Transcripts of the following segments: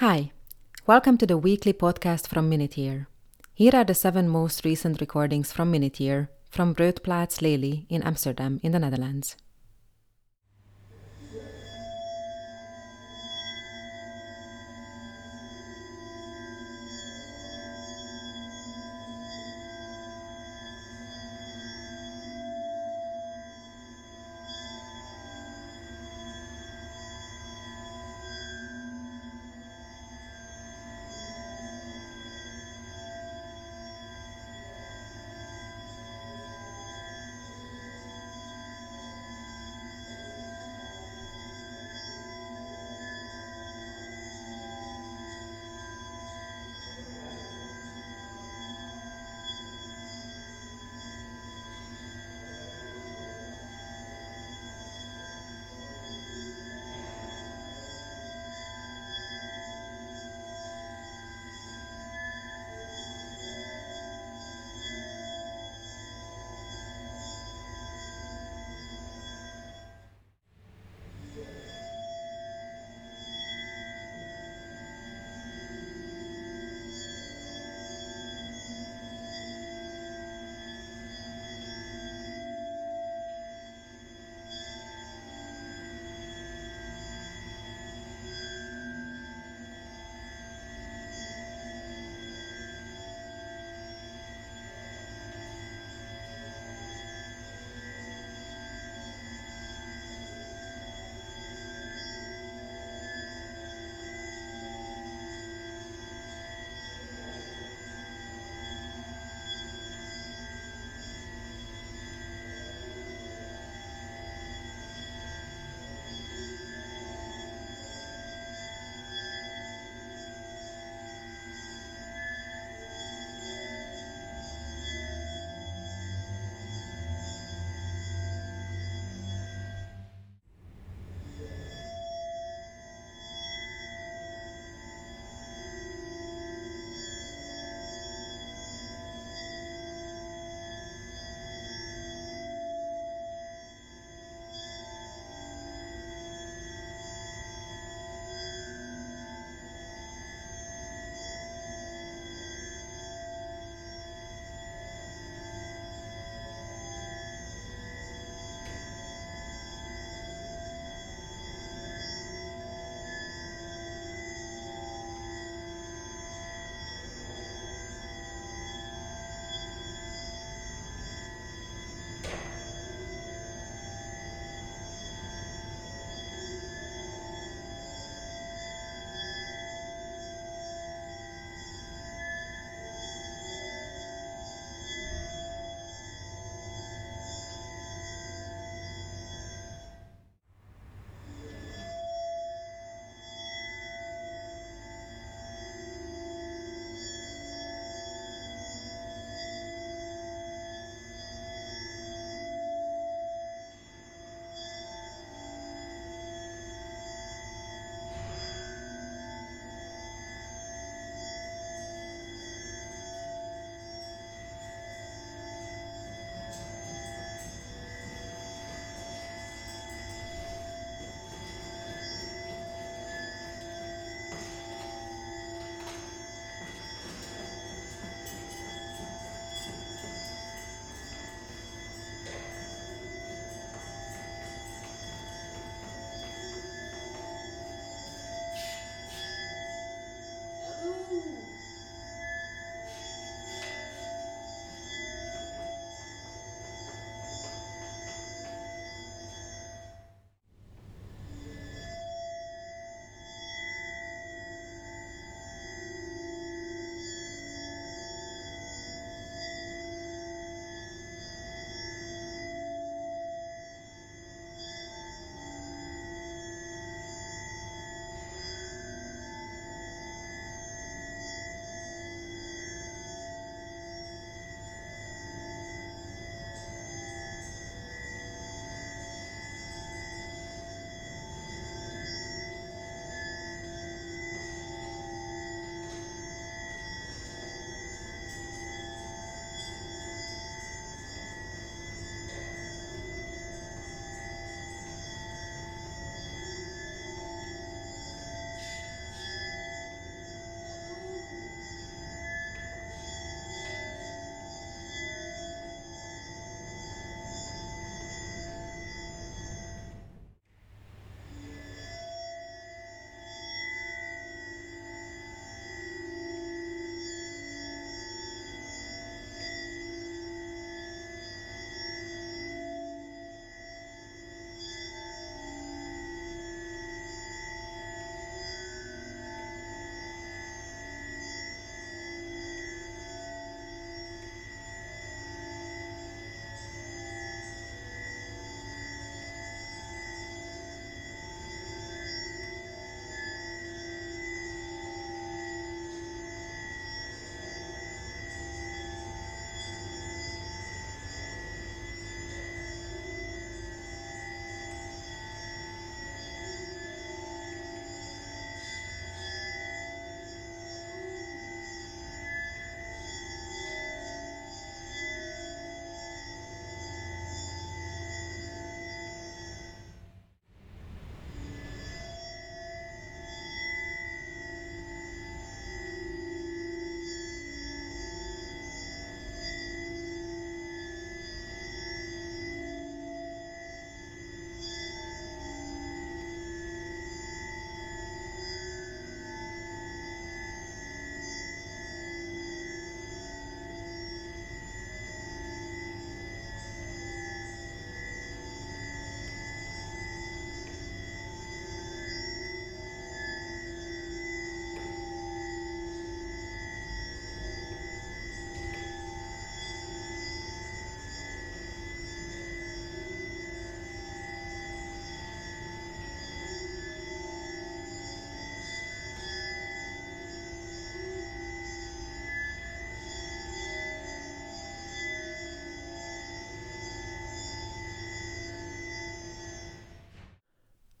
Hi, welcome to the weekly podcast from Minutier. Here are the seven most recent recordings from Minutier from Broedplaats Lely in Amsterdam, in the Netherlands.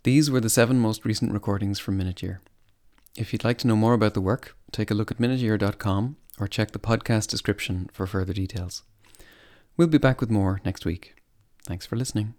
These were the seven most recent recordings from Minute Year. If you'd like to know more about the work, take a look at minuteyear.com or check the podcast description for further details. We'll be back with more next week. Thanks for listening.